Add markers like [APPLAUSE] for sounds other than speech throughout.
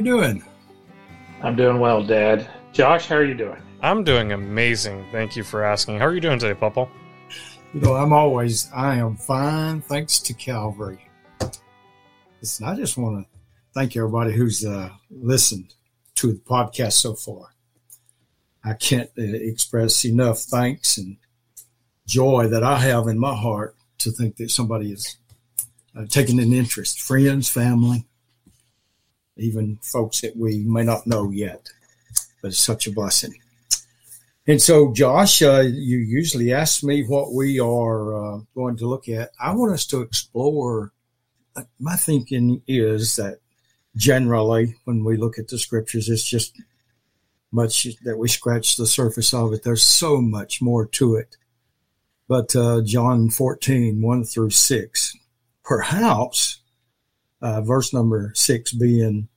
Dan, how you doing? I'm doing well, Dad. Josh, how are you doing? I'm doing amazing. Thank you for asking. How are you doing today, Pupple? You know, I'm always, I am fine, thanks to Calvary. Listen, I just want to thank everybody who's uh, listened to the podcast so far. I can't uh, express enough thanks and joy that I have in my heart to think that somebody is uh, taking an interest, friends, family, even folks that we may not know yet. But it's such a blessing. And so, Josh, uh, you usually ask me what we are uh, going to look at. I want us to explore. Uh, my thinking is that generally, when we look at the scriptures, it's just much that we scratch the surface of it. There's so much more to it. But uh, John 14, 1 through 6, perhaps uh, verse number 6 being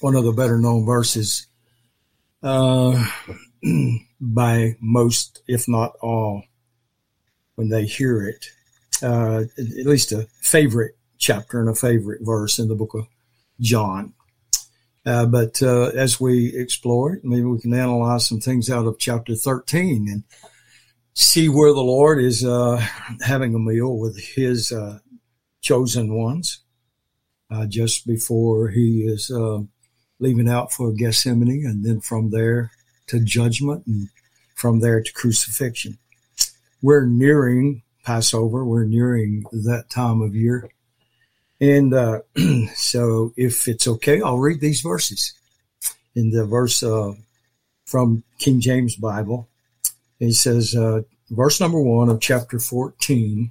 one of the better known verses uh, [CLEARS THROAT] by most, if not all, when they hear it. Uh, at least a favorite chapter and a favorite verse in the book of John. Uh, but uh, as we explore it, maybe we can analyze some things out of chapter 13 and see where the Lord is uh, having a meal with his uh, chosen ones just before he is uh, leaving out for Gethsemane and then from there to judgment and from there to crucifixion. We're nearing Passover. We're nearing that time of year. And uh, [CLEARS THROAT] so, if it's okay, I'll read these verses. In the verse uh, from King James Bible, he says, uh, verse number one of chapter 14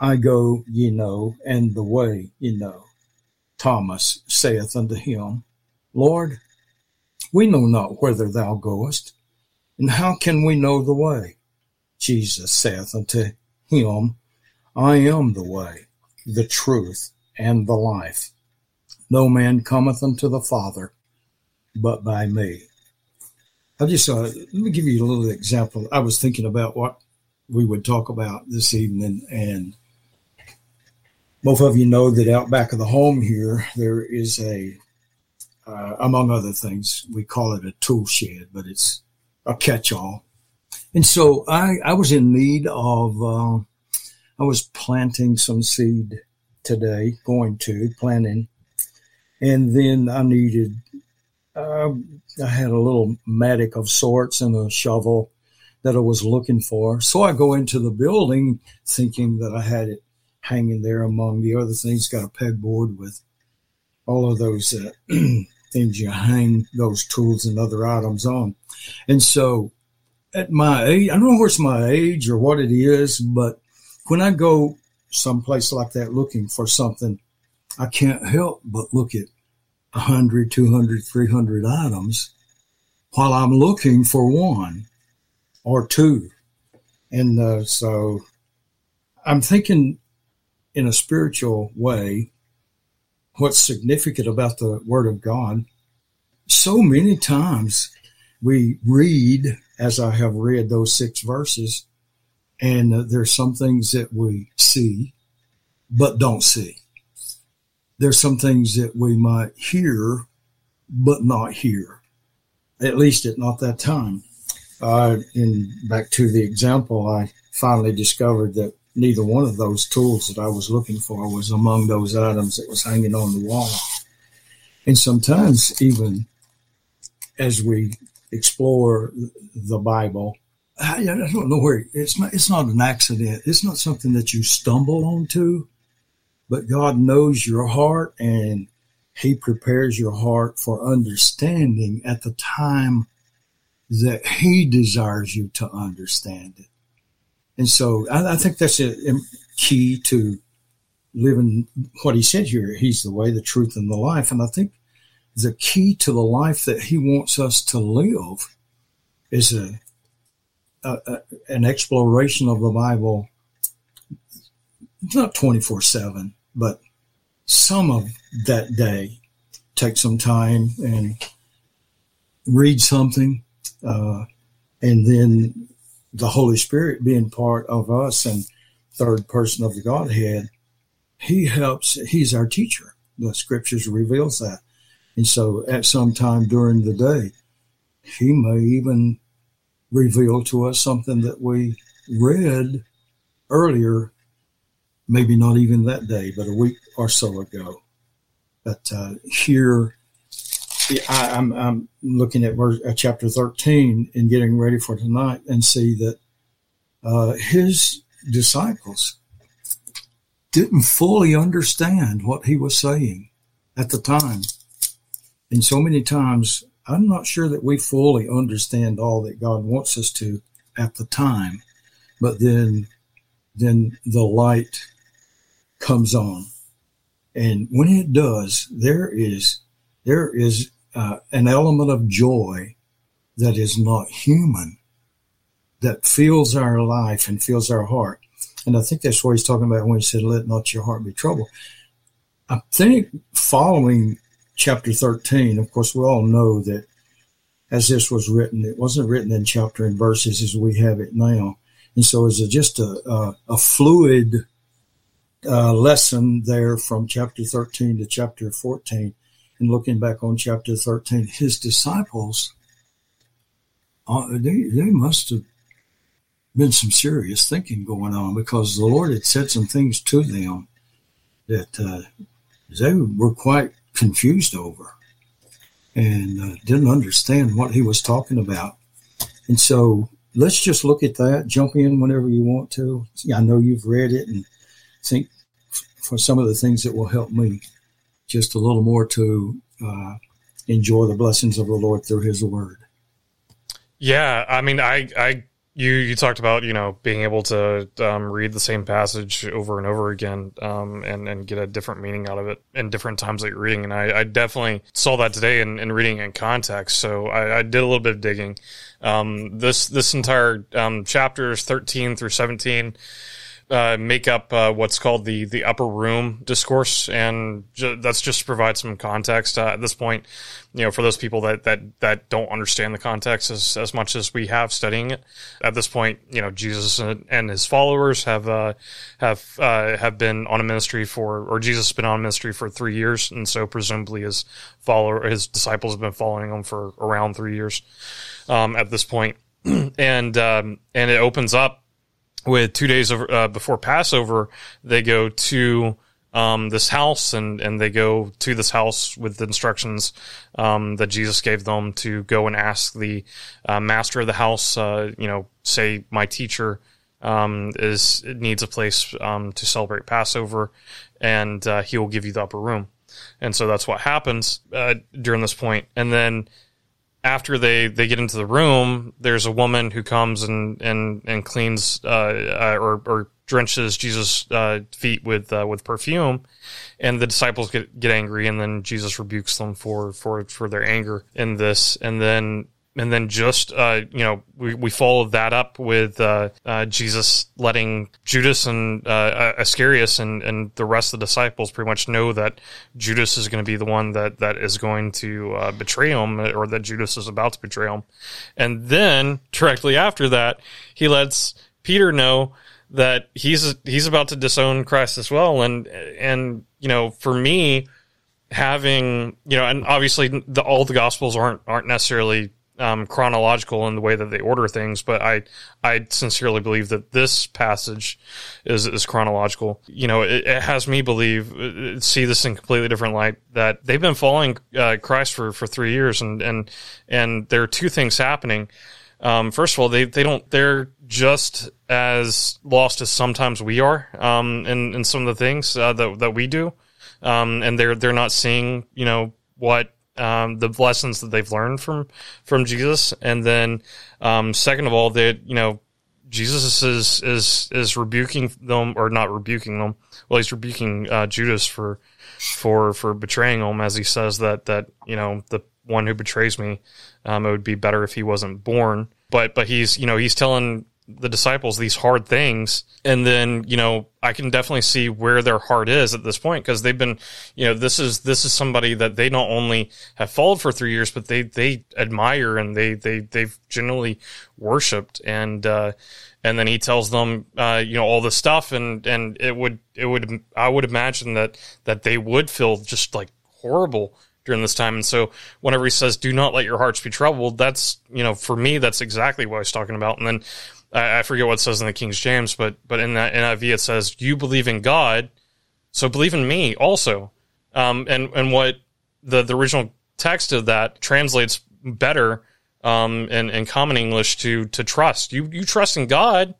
I go, ye know, and the way ye know. Thomas saith unto him, Lord, we know not whither thou goest, and how can we know the way? Jesus saith unto him, I am the way, the truth, and the life. No man cometh unto the Father but by me. I just uh, let me give you a little example. I was thinking about what we would talk about this evening, and both of you know that out back of the home here there is a, uh, among other things, we call it a tool shed, but it's a catch-all. And so I, I was in need of, uh, I was planting some seed today, going to planting, and then I needed, uh, I had a little mattock of sorts and a shovel that I was looking for. So I go into the building thinking that I had it hanging there among the other things. Got a pegboard with all of those uh, [CLEARS THROAT] things you hang those tools and other items on. And so at my age, I don't know where it's my age or what it is, but when I go someplace like that looking for something, I can't help but look at 100, 200, 300 items while I'm looking for one or two. And uh, so I'm thinking in a spiritual way what's significant about the Word of God. So many times we read, as I have read those six verses, and uh, there's some things that we see but don't see. There's some things that we might hear but not hear, at least at not that time. Uh, in back to the example, I finally discovered that neither one of those tools that I was looking for was among those items that was hanging on the wall. And sometimes, even as we explore the Bible, I, don't know where it's not. It's not an accident. It's not something that you stumble onto, but God knows your heart and He prepares your heart for understanding at the time that He desires you to understand it. And so I, I think that's a, a key to living what He said here. He's the way, the truth, and the life. And I think the key to the life that He wants us to live is a, a, a an exploration of the Bible, not twenty four seven, but some of that day. Take some time and read something, uh, and then the Holy Spirit being part of us and third person of the Godhead, He helps. He's our teacher. The Scriptures reveals that, and so at some time during the day, He may even reveal to us something that we read earlier, maybe not even that day, but a week or so ago. But uh, here, I, am I'm, I'm looking at verse, chapter 13 and getting ready for tonight and see that uh, his disciples didn't fully understand what he was saying at the time. And so many times, I'm not sure that we fully understand all that God wants us to at the time, but then, then the light comes on. And when it does, there is, there is uh, an element of joy that is not human that fills our life and fills our heart. And I think that's what he's talking about when he said, Let not your heart be troubled. I think following chapter 13, of course, we all know that as this was written, it wasn't written in chapter and verses as we have it now. And so it's just a, a, a fluid uh, lesson there from chapter 13 to chapter 14. And looking back on chapter 13, his disciples, uh, they, they must have been some serious thinking going on because the Lord had said some things to them that uh, they were quite confused over and uh, didn't understand what he was talking about. And so let's just look at that, jump in whenever you want to. I know you've read it and think for some of the things that will help me just a little more to uh, enjoy the blessings of the Lord through his word. Yeah, I mean, I, I you you talked about you know being able to um, read the same passage over and over again um, and and get a different meaning out of it in different times that you're reading. And I, I definitely saw that today in, in reading in context. So I, I, did a little bit of digging. Um, this this entire um, chapters 13 through 17 uh, make up uh, what's called the the upper room discourse, and ju- that's just to provide some context uh, at this point. You know, for those people that that that don't understand the context as as much as we have studying it at this point, you know, Jesus and, and his followers have uh, have uh, have been on a ministry for, or Jesus has been on ministry for three years, and so presumably his follower his disciples have been following him for around three years um, at this point. [CLEARS THROAT] and um, and it opens up with two days of, uh, before Passover, they go to um, this house and, and they go to this house with the instructions um, that Jesus gave them to go and ask the uh, master of the house, uh, you know, say, my teacher um, is needs a place um, to celebrate Passover, and uh, he will give you the upper room. And so that's what happens uh, during this point. And then after they, they get into the room, there's a woman who comes and and and cleans uh, uh, or or drenches Jesus' uh, feet with uh, with perfume, and the disciples get get angry, and then Jesus rebukes them for for for their anger in this, and then and then just uh, you know we, we followed that up with uh, uh, Jesus letting Judas and uh, Iscariot and, and the rest of the disciples pretty much know that Judas is going to be the one that that is going to uh, betray him or that Judas is about to betray him, and then directly after that he lets Peter know that he's he's about to disown Christ as well, and and you know for me having you know and obviously the, all the gospels aren't aren't necessarily um, chronological in the way that they order things, but I I sincerely believe that this passage is is chronological. You know, it, it has me believe uh, see this in completely different light that they've been following uh, Christ for for three years, and and and there are two things happening. Um, first of all, they they don't they're just as lost as sometimes we are um, in in some of the things uh, that that we do, um, and they're they're not seeing you know what um, the lessons that they've learned from from Jesus, and then um, second of all, that you know Jesus is is is rebuking them or not rebuking them. Well, he's rebuking uh, Judas for for for betraying him, as he says that that you know the one who betrays me, um, it would be better if he wasn't born. But but he's you know he's telling the disciples these hard things and then you know i can definitely see where their heart is at this point because they've been you know this is this is somebody that they not only have followed for three years but they they admire and they they they've generally worshipped and uh and then he tells them uh you know all this stuff and and it would it would i would imagine that that they would feel just like horrible during this time. And so whenever he says, do not let your hearts be troubled, that's, you know, for me, that's exactly what I was talking about. And then I, I forget what it says in the King James, but but in that NIV it says, "You believe in God, so believe in me also." Um, and and what the the original text of that translates better um, in, in common English to to trust. You you trust in God.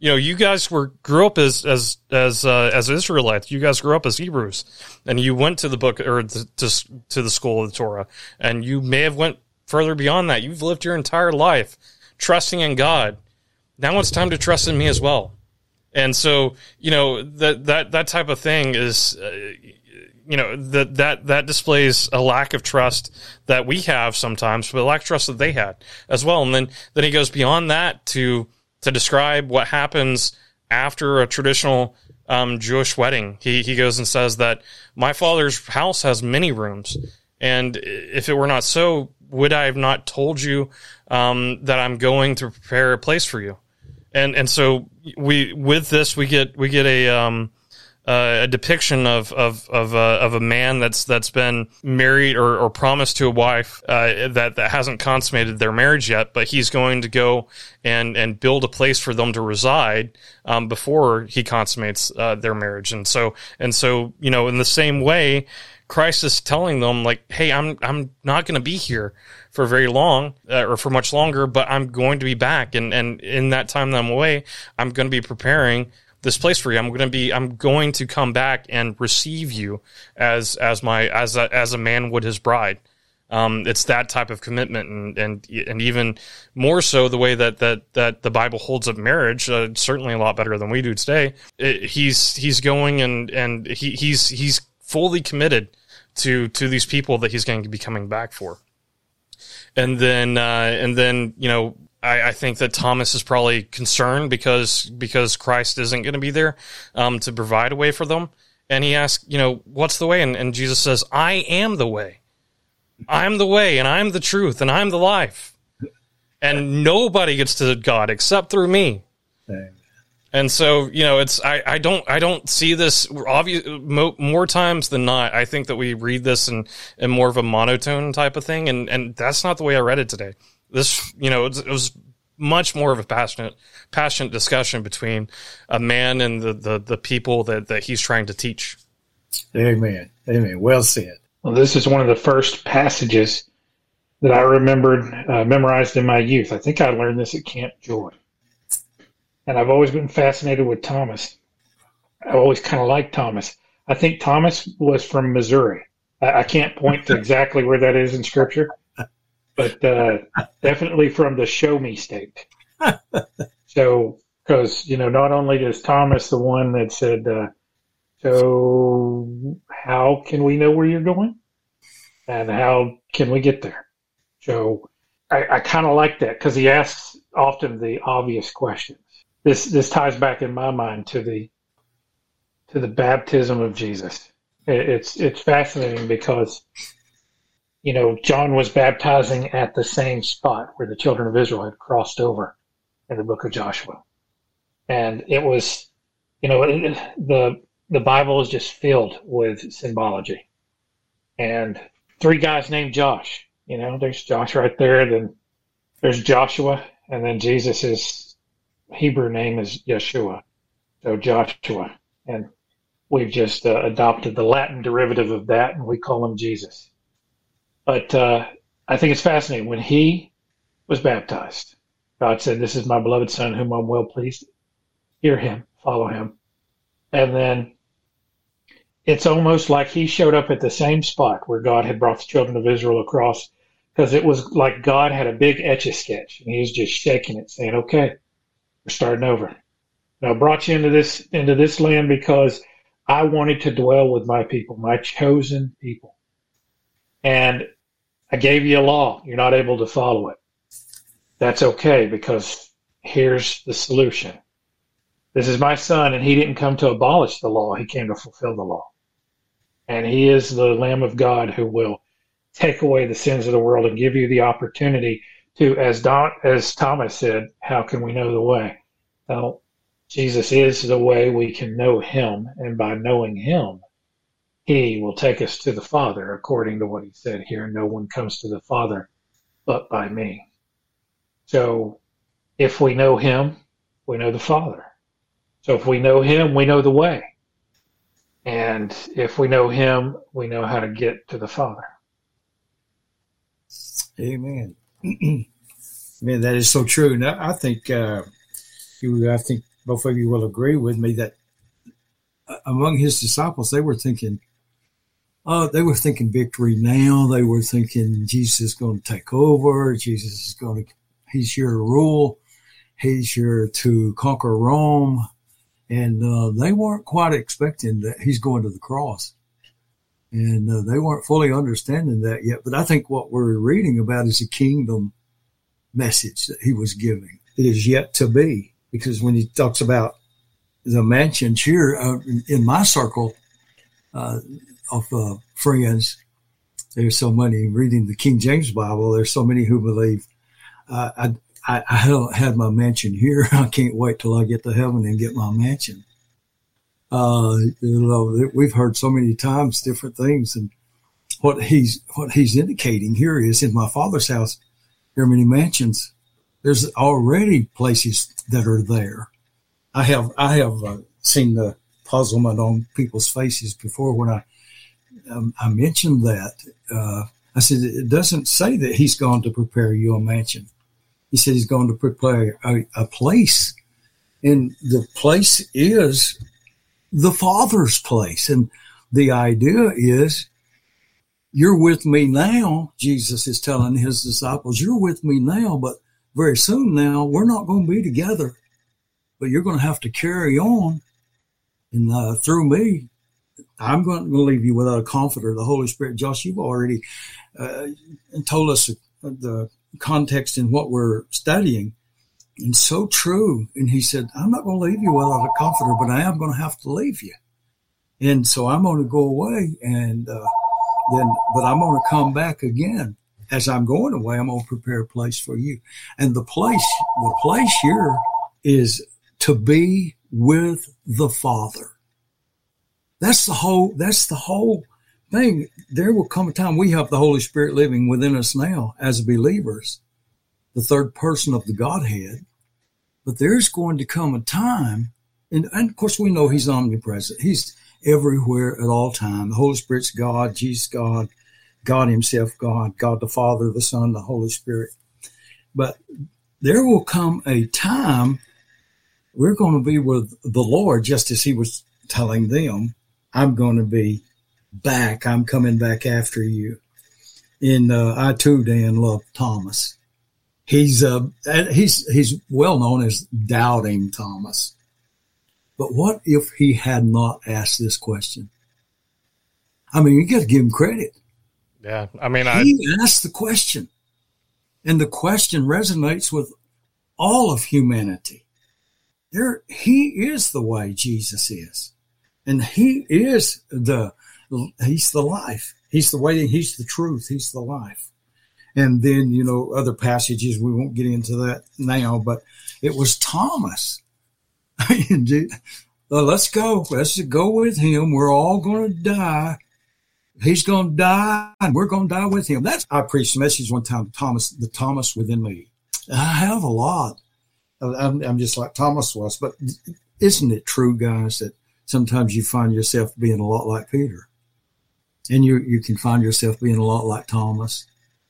You know, you guys were grew up as as as uh, as Israelites. You guys grew up as Hebrews, and you went to the book or to to the school of the Torah, and you may have went further beyond that. You've lived your entire life trusting in God now it's time to trust in me as well. And so, you know, that, that, that type of thing is, uh, you know, that, that, that displays a lack of trust that we have sometimes, but a lack of trust that they had as well. And then, then he goes beyond that to, to describe what happens after a traditional, um, Jewish wedding. He, he goes and says that my father's house has many rooms. And if it were not so, would I have not told you, um, that I'm going to prepare a place for you? And and so we with this we get we get a um uh, a depiction of of of, uh, of a man that's that's been married or, or promised to a wife uh, that that hasn't consummated their marriage yet, but he's going to go and and build a place for them to reside um, before he consummates uh, their marriage, and so and so you know in the same way, Christ is telling them like, hey, I'm I'm not going to be here for very long uh, or for much longer, but I'm going to be back. And, and in that time that I'm away, I'm going to be preparing this place for you. I'm going to be, I'm going to come back and receive you as, as my, as a, as a man would his bride. Um, it's that type of commitment, and, and and even more so the way that that that the Bible holds up marriage. Uh, certainly a lot better than we do today. It, he's he's going and and he, he's he's fully committed to to these people that he's going to be coming back for and then uh, and then you know I, I, think that Thomas is probably concerned because because Christ isn't going to be there um, to provide a way for them, and he asks, you know, what's the way? And, and Jesus says, I am the way, I'm the way, and I'm the truth, and I'm the life, and nobody gets to God except through me. And so, you know, it's I, I don't I don't see this obvious mo, more times than not. I think that we read this in, in more of a monotone type of thing, and and that's not the way I read it today. This, you know, it was, it was much more of a passionate passionate discussion between a man and the the, the people that that he's trying to teach. Amen. Amen. Well said. Well, this is one of the first passages that I remembered uh, memorized in my youth. I think I learned this at Camp Joy and I've always been fascinated with Thomas. I always kind of liked Thomas. I think Thomas was from Missouri. I, I can't point to [LAUGHS] exactly where that is in Scripture, but uh, definitely from the Show Me state. [LAUGHS] so, because you know, not only is Thomas the one that said, uh, "So, how can we know where you're going, and how can we get there?" So, I, I kind of like that because he asks often the obvious questions this this ties back in my mind to the to the baptism of Jesus. It's it's fascinating because you know John was baptizing at the same spot where the children of Israel had crossed over in the book of Joshua, and it was you know it, the the Bible is just filled with symbology, and three guys named Josh. You know, there's Josh right there, then there's Joshua, and then Jesus is Hebrew name is Yeshua, so Joshua, and we've just uh, adopted the Latin derivative of that, and we call him Jesus. But uh, I think it's fascinating when he was baptized. God said, "This is my beloved Son, whom I'm well pleased." Hear him, follow him, and then it's almost like he showed up at the same spot where God had brought the children of Israel across, because it was like God had a big etch a sketch, and he was just shaking it, saying, "Okay." We're starting over. And I brought you into this into this land because I wanted to dwell with my people, my chosen people. And I gave you a law. You're not able to follow it. That's okay because here's the solution. This is my son, and he didn't come to abolish the law. He came to fulfill the law. And he is the Lamb of God who will take away the sins of the world and give you the opportunity to, as Don, as Thomas said, how can we know the way? Well, Jesus is the way we can know him, and by knowing him, he will take us to the Father, according to what he said here. No one comes to the Father but by me. So if we know him, we know the Father. So if we know him, we know the way. And if we know him, we know how to get to the Father. Amen. [CLEARS THROAT] Man, that is so true. And I think uh, you, I think both of you will agree with me that uh, among his disciples, they were thinking, oh, they were thinking victory now. They were thinking Jesus is going to take over. Jesus is going to, he's here to rule. He's here to conquer Rome. And uh, they weren't quite expecting that he's going to the cross and uh, they weren't fully understanding that yet. But I think what we're reading about is a kingdom message that he was giving. It is yet to be because when he talks about the mansions here uh, in my circle uh, of uh, friends, there's so many reading the King James Bible. There's so many who believe. Uh, I, I, I had my mansion here. [LAUGHS] I can't wait till I get to heaven and get my mansion. Uh, you know, we've heard so many times different things, and what he's what he's indicating here is in my father's house, there are many mansions. There's already places that are there. I have I have uh, seen the puzzlement on people's faces before when I um, I mentioned that. Uh, I said it doesn't say that he's gone to prepare you a mansion. He said he's going to prepare a, a place, and the place is the Father's place. And the idea is, you're with me now. Jesus is telling his disciples, you're with me now, but very soon now, we're not going to be together, but you're going to have to carry on. And uh, through me, I'm going to leave you without a comforter, the Holy Spirit. Josh, you've already uh, told us the context in what we're studying and so true. And he said, I'm not going to leave you without a comforter, but I am going to have to leave you. And so I'm going to go away and uh, then, but I'm going to come back again. As I'm going away, I'm going to prepare a place for you. And the place, the place here is to be with the Father. That's the whole, that's the whole thing. There will come a time we have the Holy Spirit living within us now as believers, the third person of the Godhead. But there's going to come a time, and, and of course we know he's omnipresent. He's everywhere at all time. The Holy Spirit's God, Jesus God, God Himself, God, God the Father, the Son, the Holy Spirit. But there will come a time we're going to be with the Lord, just as He was telling them, I'm going to be back. I'm coming back after you. And uh, I too, Dan, love Thomas he's uh, he's he's well known as doubting Thomas. But what if he had not asked this question? I mean, you got to give him credit. Yeah, I mean, he I, asked the question, and the question resonates with all of humanity. There, he is the way Jesus is, and he is the he's the life. He's the way. He's the truth. He's the life and then you know other passages we won't get into that now but it was thomas. [LAUGHS] Let's go. Let's go with him. We're all going to die. He's going to die and we're going to die with him. That's i preached a message one time to thomas the thomas within me. I have a lot. I'm, I'm just like thomas was but isn't it true guys that sometimes you find yourself being a lot like peter? And you you can find yourself being a lot like thomas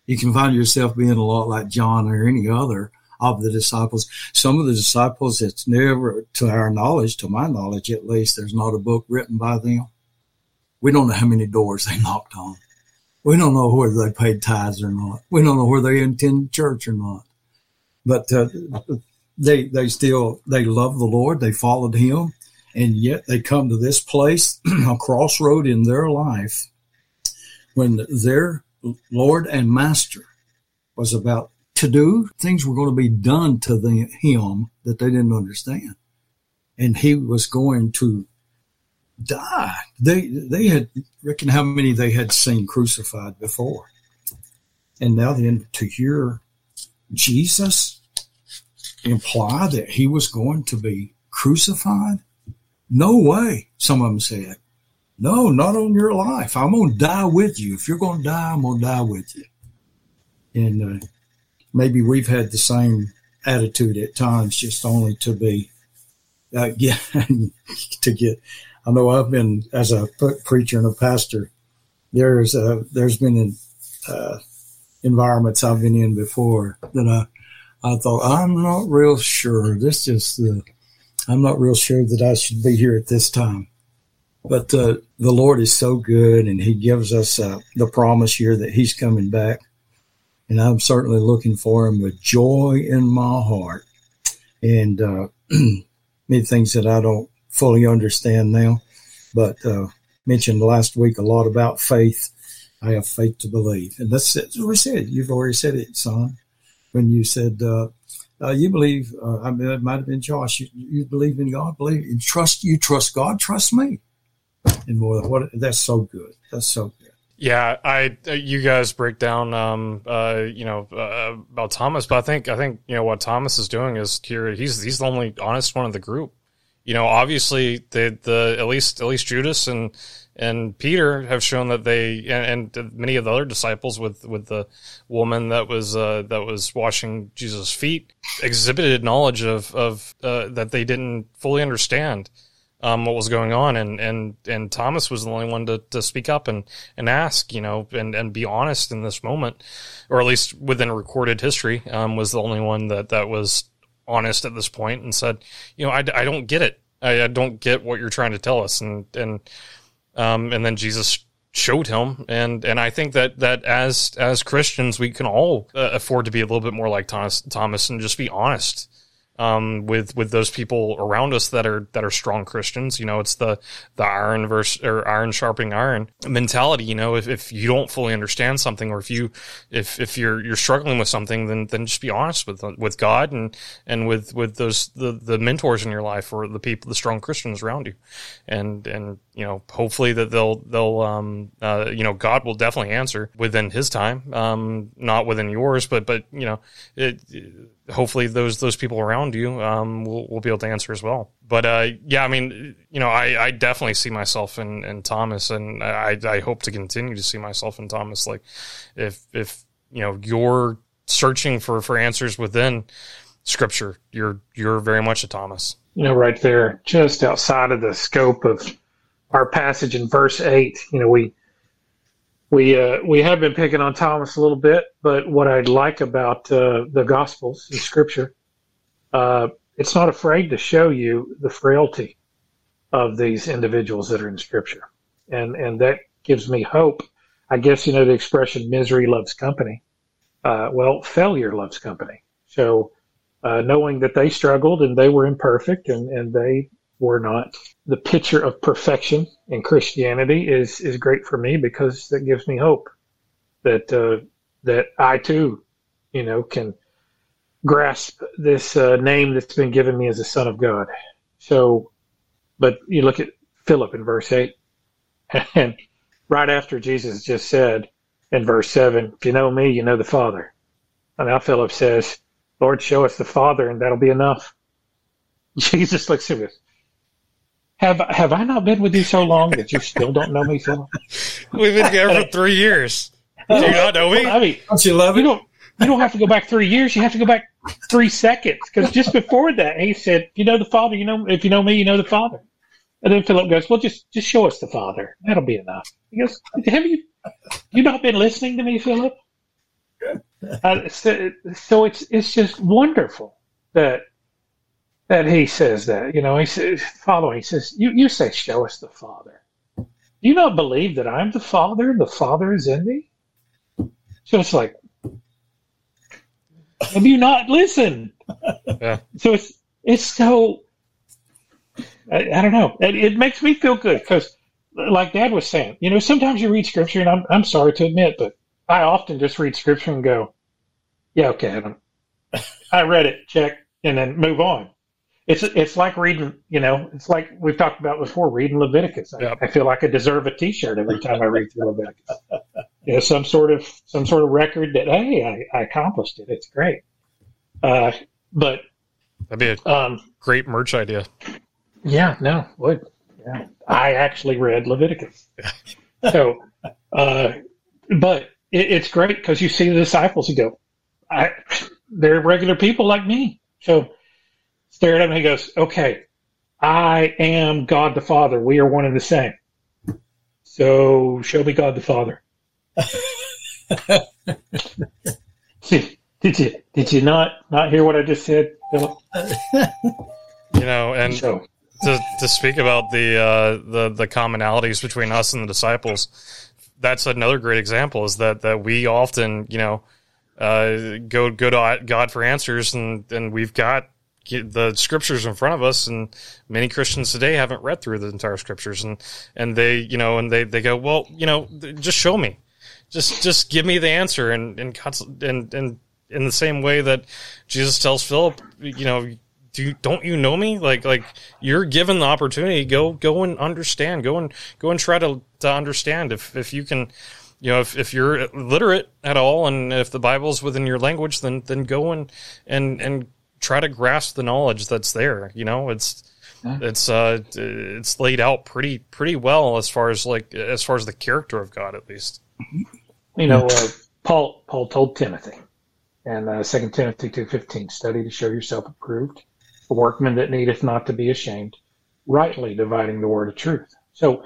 you can find yourself being a lot like John or any other of the disciples. Some of the disciples, it's never, to our knowledge, to my knowledge at least, there's not a book written by them. We don't know how many doors they knocked on. We don't know whether they paid tithes or not. We don't know whether they attended church or not. But uh, they they still they love the Lord, they followed Him, and yet they come to this place, [CLEARS THROAT] a crossroad in their life, when their Lord and Master was about to do things were going to be done to the, him that they didn't understand, and he was going to die. They they had reckon how many they had seen crucified before, and now then to hear Jesus imply that he was going to be crucified? No way, some of them said. No, not on your life. I'm going to die with you. If you're going to die, I'm going to die with you. And uh, maybe we've had the same attitude at times, just only to be, uh, [LAUGHS] get, to get. I know I've been, as a preacher and a pastor, there's, uh, there's been in, uh, environments I've been in before that I, I thought, I'm not real sure. This is the I'm not real sure that I should be here at this time. But uh, the Lord is so good, and He gives us uh, the promise here that He's coming back. And I'm certainly looking for Him with joy in my heart. And uh, [CLEARS THROAT] many things that I don't fully understand now, but uh, mentioned last week a lot about faith. I have faith to believe, and that's, what we said. You've already said it, son, when you said uh, uh, you believe. Uh, I mean, it might have been Josh. You, you believe in God. Believe you trust. You trust God. Trust me and more. What that's so good. That's so good. Yeah, I uh, you guys break down, um, uh, you know, uh, about Thomas, but I think I think you know what Thomas is doing is here. He's he's the only honest one of the group. You know, obviously the the at least at least Judas and and Peter have shown that they and, and many of the other disciples with with the woman that was uh, that was washing Jesus' feet exhibited knowledge of of uh, that they didn't fully understand um, what was going on, and and and Thomas was the only one to, to speak up and and ask, you know, and and be honest in this moment, or at least within recorded history, um, was the only one that that was honest at this point and said, you know, I, I don't get it, I, I don't get what you're trying to tell us, and and um, and then Jesus showed him. And and I think that that as as Christians we can all uh, afford to be a little bit more like Thomas Thomas and just be honest um, with with those people around us that are that are strong Christians. You know, it's the the iron versus or iron sharpening iron mentality. You know, if, if you don't fully understand something, or if you if if you're you're struggling with something, then then just be honest with with God and and with with those the the mentors in your life or the people the strong Christians around you, and and you know hopefully that they'll they'll um uh, you know God will definitely answer within His time, um not within yours, but but you know it, it hopefully those those people around you um, will, will be able to answer as well. But uh, yeah, I mean, you know, I, I definitely see myself in, in Thomas, and I, I hope to continue to see myself in Thomas. Like, if if you know you're searching for for answers within Scripture, you're you're very much a Thomas. You know, right there, just outside of the scope of our passage in verse eight. You know, we we uh, we have been picking on Thomas a little bit, but what I like about uh, the Gospels, the Scripture, uh, it's not afraid to show you the frailty of these individuals that are in Scripture, and and that gives me hope. I guess you know the expression "misery loves company." Uh, well, failure loves company. So, uh, knowing that they struggled and they were imperfect and and they were not the picture of perfection in Christianity is is great for me because that gives me hope that uh, that I too, you know, can grasp this uh, name that's been given me as a son of God. So, but you look at Philip in verse eight, [LAUGHS] and right after Jesus just said in verse seven, "If you know me, you know the Father." And now Philip says, "Lord, show us the Father, and that'll be enough." [LAUGHS] Jesus looks at us. Have have I not been with you so long that you still don't know me, Philip? [LAUGHS] We've been together for three years. Do you not know me? I mean, don't you love you it? don't you don't have to go back three years. You have to go back three seconds because just before that he said, "You know the Father. You know if you know me, you know the Father." And then Philip goes, "Well, just just show us the Father. That'll be enough." He goes, "Have you you not been listening to me, Philip?" Uh, so, so it's it's just wonderful that that he says that. You know, he says, following, he says, you, you say, show us the Father. Do you not believe that I'm the Father? And the Father is in me? So it's like, Have you not listened? Yeah. So it's it's so I, I don't know. It, it makes me feel good because, like Dad was saying, you know, sometimes you read scripture, and I'm I'm sorry to admit, but I often just read scripture and go, "Yeah, okay, Adam, I read it, check," and then move on. It's it's like reading, you know, it's like we've talked about before, reading Leviticus. I, Yep. I feel like I deserve a T-shirt every time I read through Leviticus. [LAUGHS] You know, some sort of some sort of record that hey, I, I accomplished it. It's great. Uh, but That'd be a um, great merch idea. yeah, no, would. Yeah. I actually read Leviticus. [LAUGHS] so, uh, but it, it's great because you see the disciples and go, I, they're regular people like me. So, stare at him and he goes, okay, I am God the Father. We are one and the same. So, show me God the Father. [LAUGHS] See, did you did you not not hear what I just said, Philip? You know, and So, to to speak about the uh, the the commonalities between us and the disciples, that's another great example. Is that that we often you know uh, go go to God for answers, and and we've got the scriptures in front of us, and many Christians today haven't read through the entire scriptures, and and they you know and they they go well you know just show me, just just give me the answer, and and and and in the same way that Jesus tells Philip, you know do you, don't you know me? Like like you're given the opportunity. Go go and understand. Go and go and try to to understand. If if you can, you know, if, if you're literate at all, and if the Bible's within your language, then then go and and and try to grasp the knowledge that's there. You know, it's Yeah. it's uh it's laid out pretty pretty well as far as like as far as the character of God at least. you know, uh, Paul Paul told Timothy, and uh, Second Timothy two fifteen, study to show yourself approved, a workman that needeth not to be ashamed, rightly dividing the word of truth. So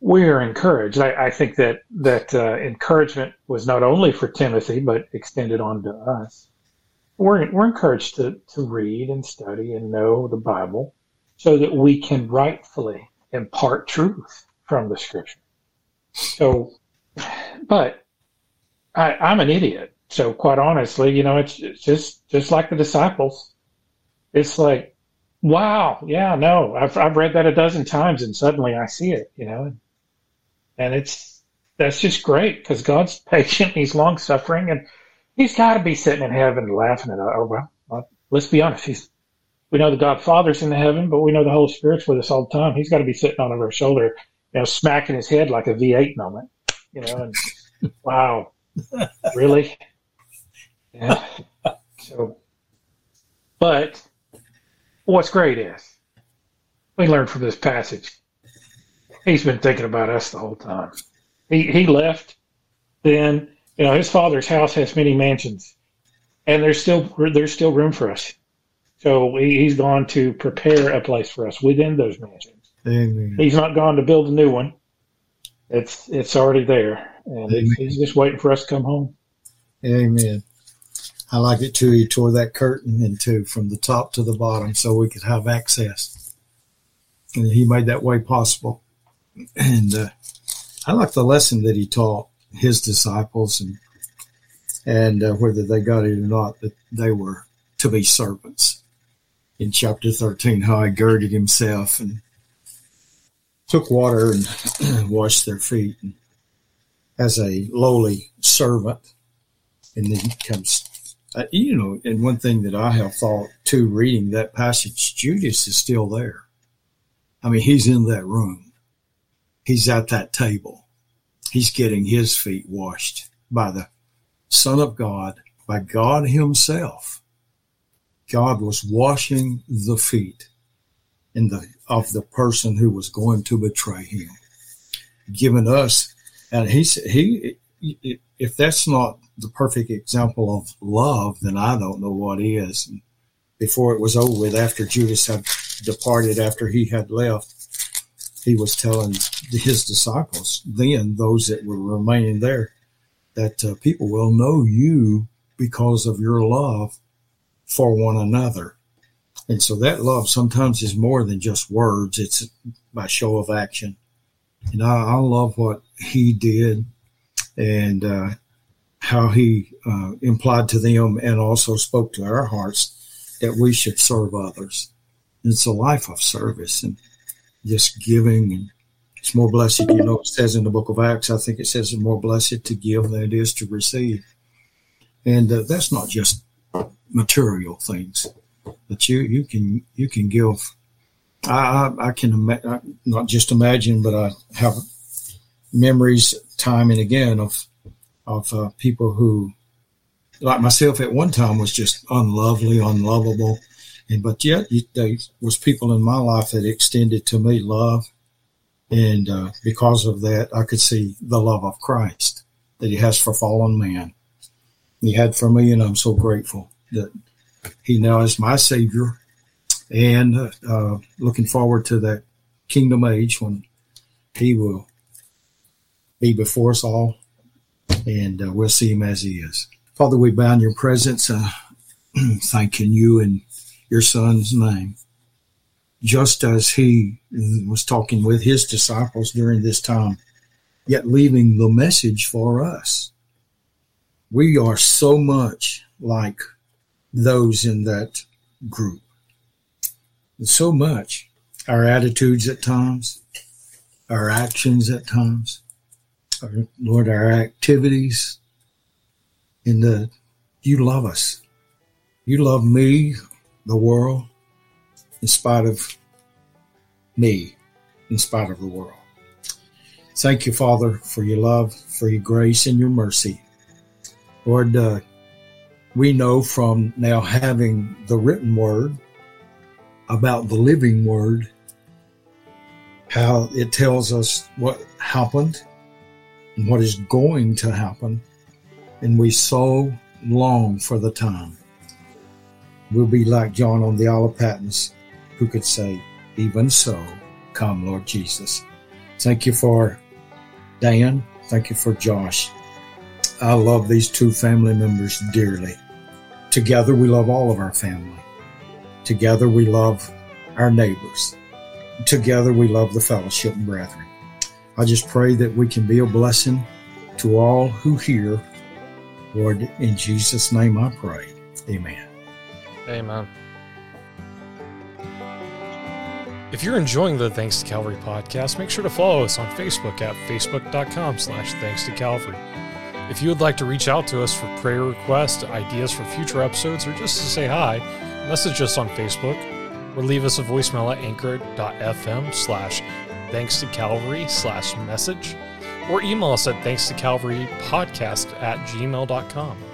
we are encouraged. I, I think that that uh, encouragement was not only for Timothy, but extended on to us. We're we're encouraged to to read and study and know the Bible, so that we can rightfully impart truth from the Scripture. So, but I, I'm an idiot. So quite honestly, you know, it's, it's just just like the disciples. It's like, wow, yeah, no, I've I've read that a dozen times, and suddenly I see it, you know, and, it's that's just great because God's [LAUGHS] patient, He's long suffering, and He's got to be sitting in heaven laughing at us. Or well, well, let's be honest, He's we know the God Father's in the heaven, but we know the Holy Spirit's with us all the time. He's got to be sitting on our shoulder, you know, smacking his head like a V8 moment, you know, and [LAUGHS] wow, really? Yeah. So, but what's great is we learn from this passage. He's been thinking about us the whole time. He he left. Then you know his father's house has many mansions, and there's still there's still room for us. So he, he's gone to prepare a place for us within those mansions. Amen. He's not gone to build a new one. It's it's already there, and it's, he's just waiting for us to come home. Amen. I like it too. He tore that curtain in two from the top to the bottom so we could have access. And he made that way possible. And uh, I like the lesson that he taught his disciples and and uh, whether they got it or not, that they were to be servants. In chapter 13, how he girded himself and took water and [CLEARS THROAT] washed their feet and as a lowly servant. And then he comes uh, you know and one thing that i have thought too reading that passage judas is still there. I mean he's in that room. He's at that table he's getting his feet washed by the son of god by god himself god was washing the feet in the of the person who was going to betray him giving us and he he if that's not the perfect example of love, then I don't know what is. Before it was over with, after Judas had departed, after he had left, he was telling his disciples, then those that were remaining there, that uh, people will know you because of your love for one another. And so that love sometimes is more than just words, it's by show of action. And I, I love what he did and uh, how he uh, implied to them and also spoke to our hearts that we should serve others. It's a life of service and just giving and it's more blessed, you know, it says in the book of Acts, I think it says it's more blessed to give than it is to receive. And uh, that's not just material things, but you, you can, you can give. I, I, I can ima- not just imagine, but I have memories time and again of, of uh, people who, like myself at one time was just unlovely, unlovable. And, but yet there was people in my life that extended to me love and uh, because of that, I could see the love of Christ that He has for fallen man. He had for me, and I'm so grateful that He now is my Savior. And uh, looking forward to that kingdom age when He will be before us all, and uh, we'll see Him as He is. Father, we bow in Your presence, uh, [CLEARS THROAT] thanking You in Your Son's name just as he was talking with his disciples during this time, yet leaving the message for us. We are so much like those in that group. So much. Our attitudes at times, our actions at times, our, Lord, our activities. In the, you love us. You love me, the world, in spite of me, in spite of the world. Thank you, Father, for your love, for your grace, and your mercy. Lord, uh, we know from now having the written word about the living word how it tells us what happened and what is going to happen. And we so long for the time. We'll be like John on the Isle of Patmos who could say, Even so, come, Lord Jesus. Thank you for Dan. Thank you for Josh. I love these two family members dearly. Together, we love all of our family. Together, we love our neighbors. Together, we love the fellowship and brethren. I just pray that we can be a blessing to all who hear. Lord, in Jesus' name I pray. Amen. Amen. If you're enjoying the Thanks to Calvary podcast, make sure to follow us on Facebook at facebook.com slash thanks to Calvary. If you would like to reach out to us for prayer requests, ideas for future episodes, or just to say hi, message us on Facebook or leave us a voicemail at anchor.fm slash thanks to Calvary slash message or email us at thanks to Calvary podcast at gmail.com.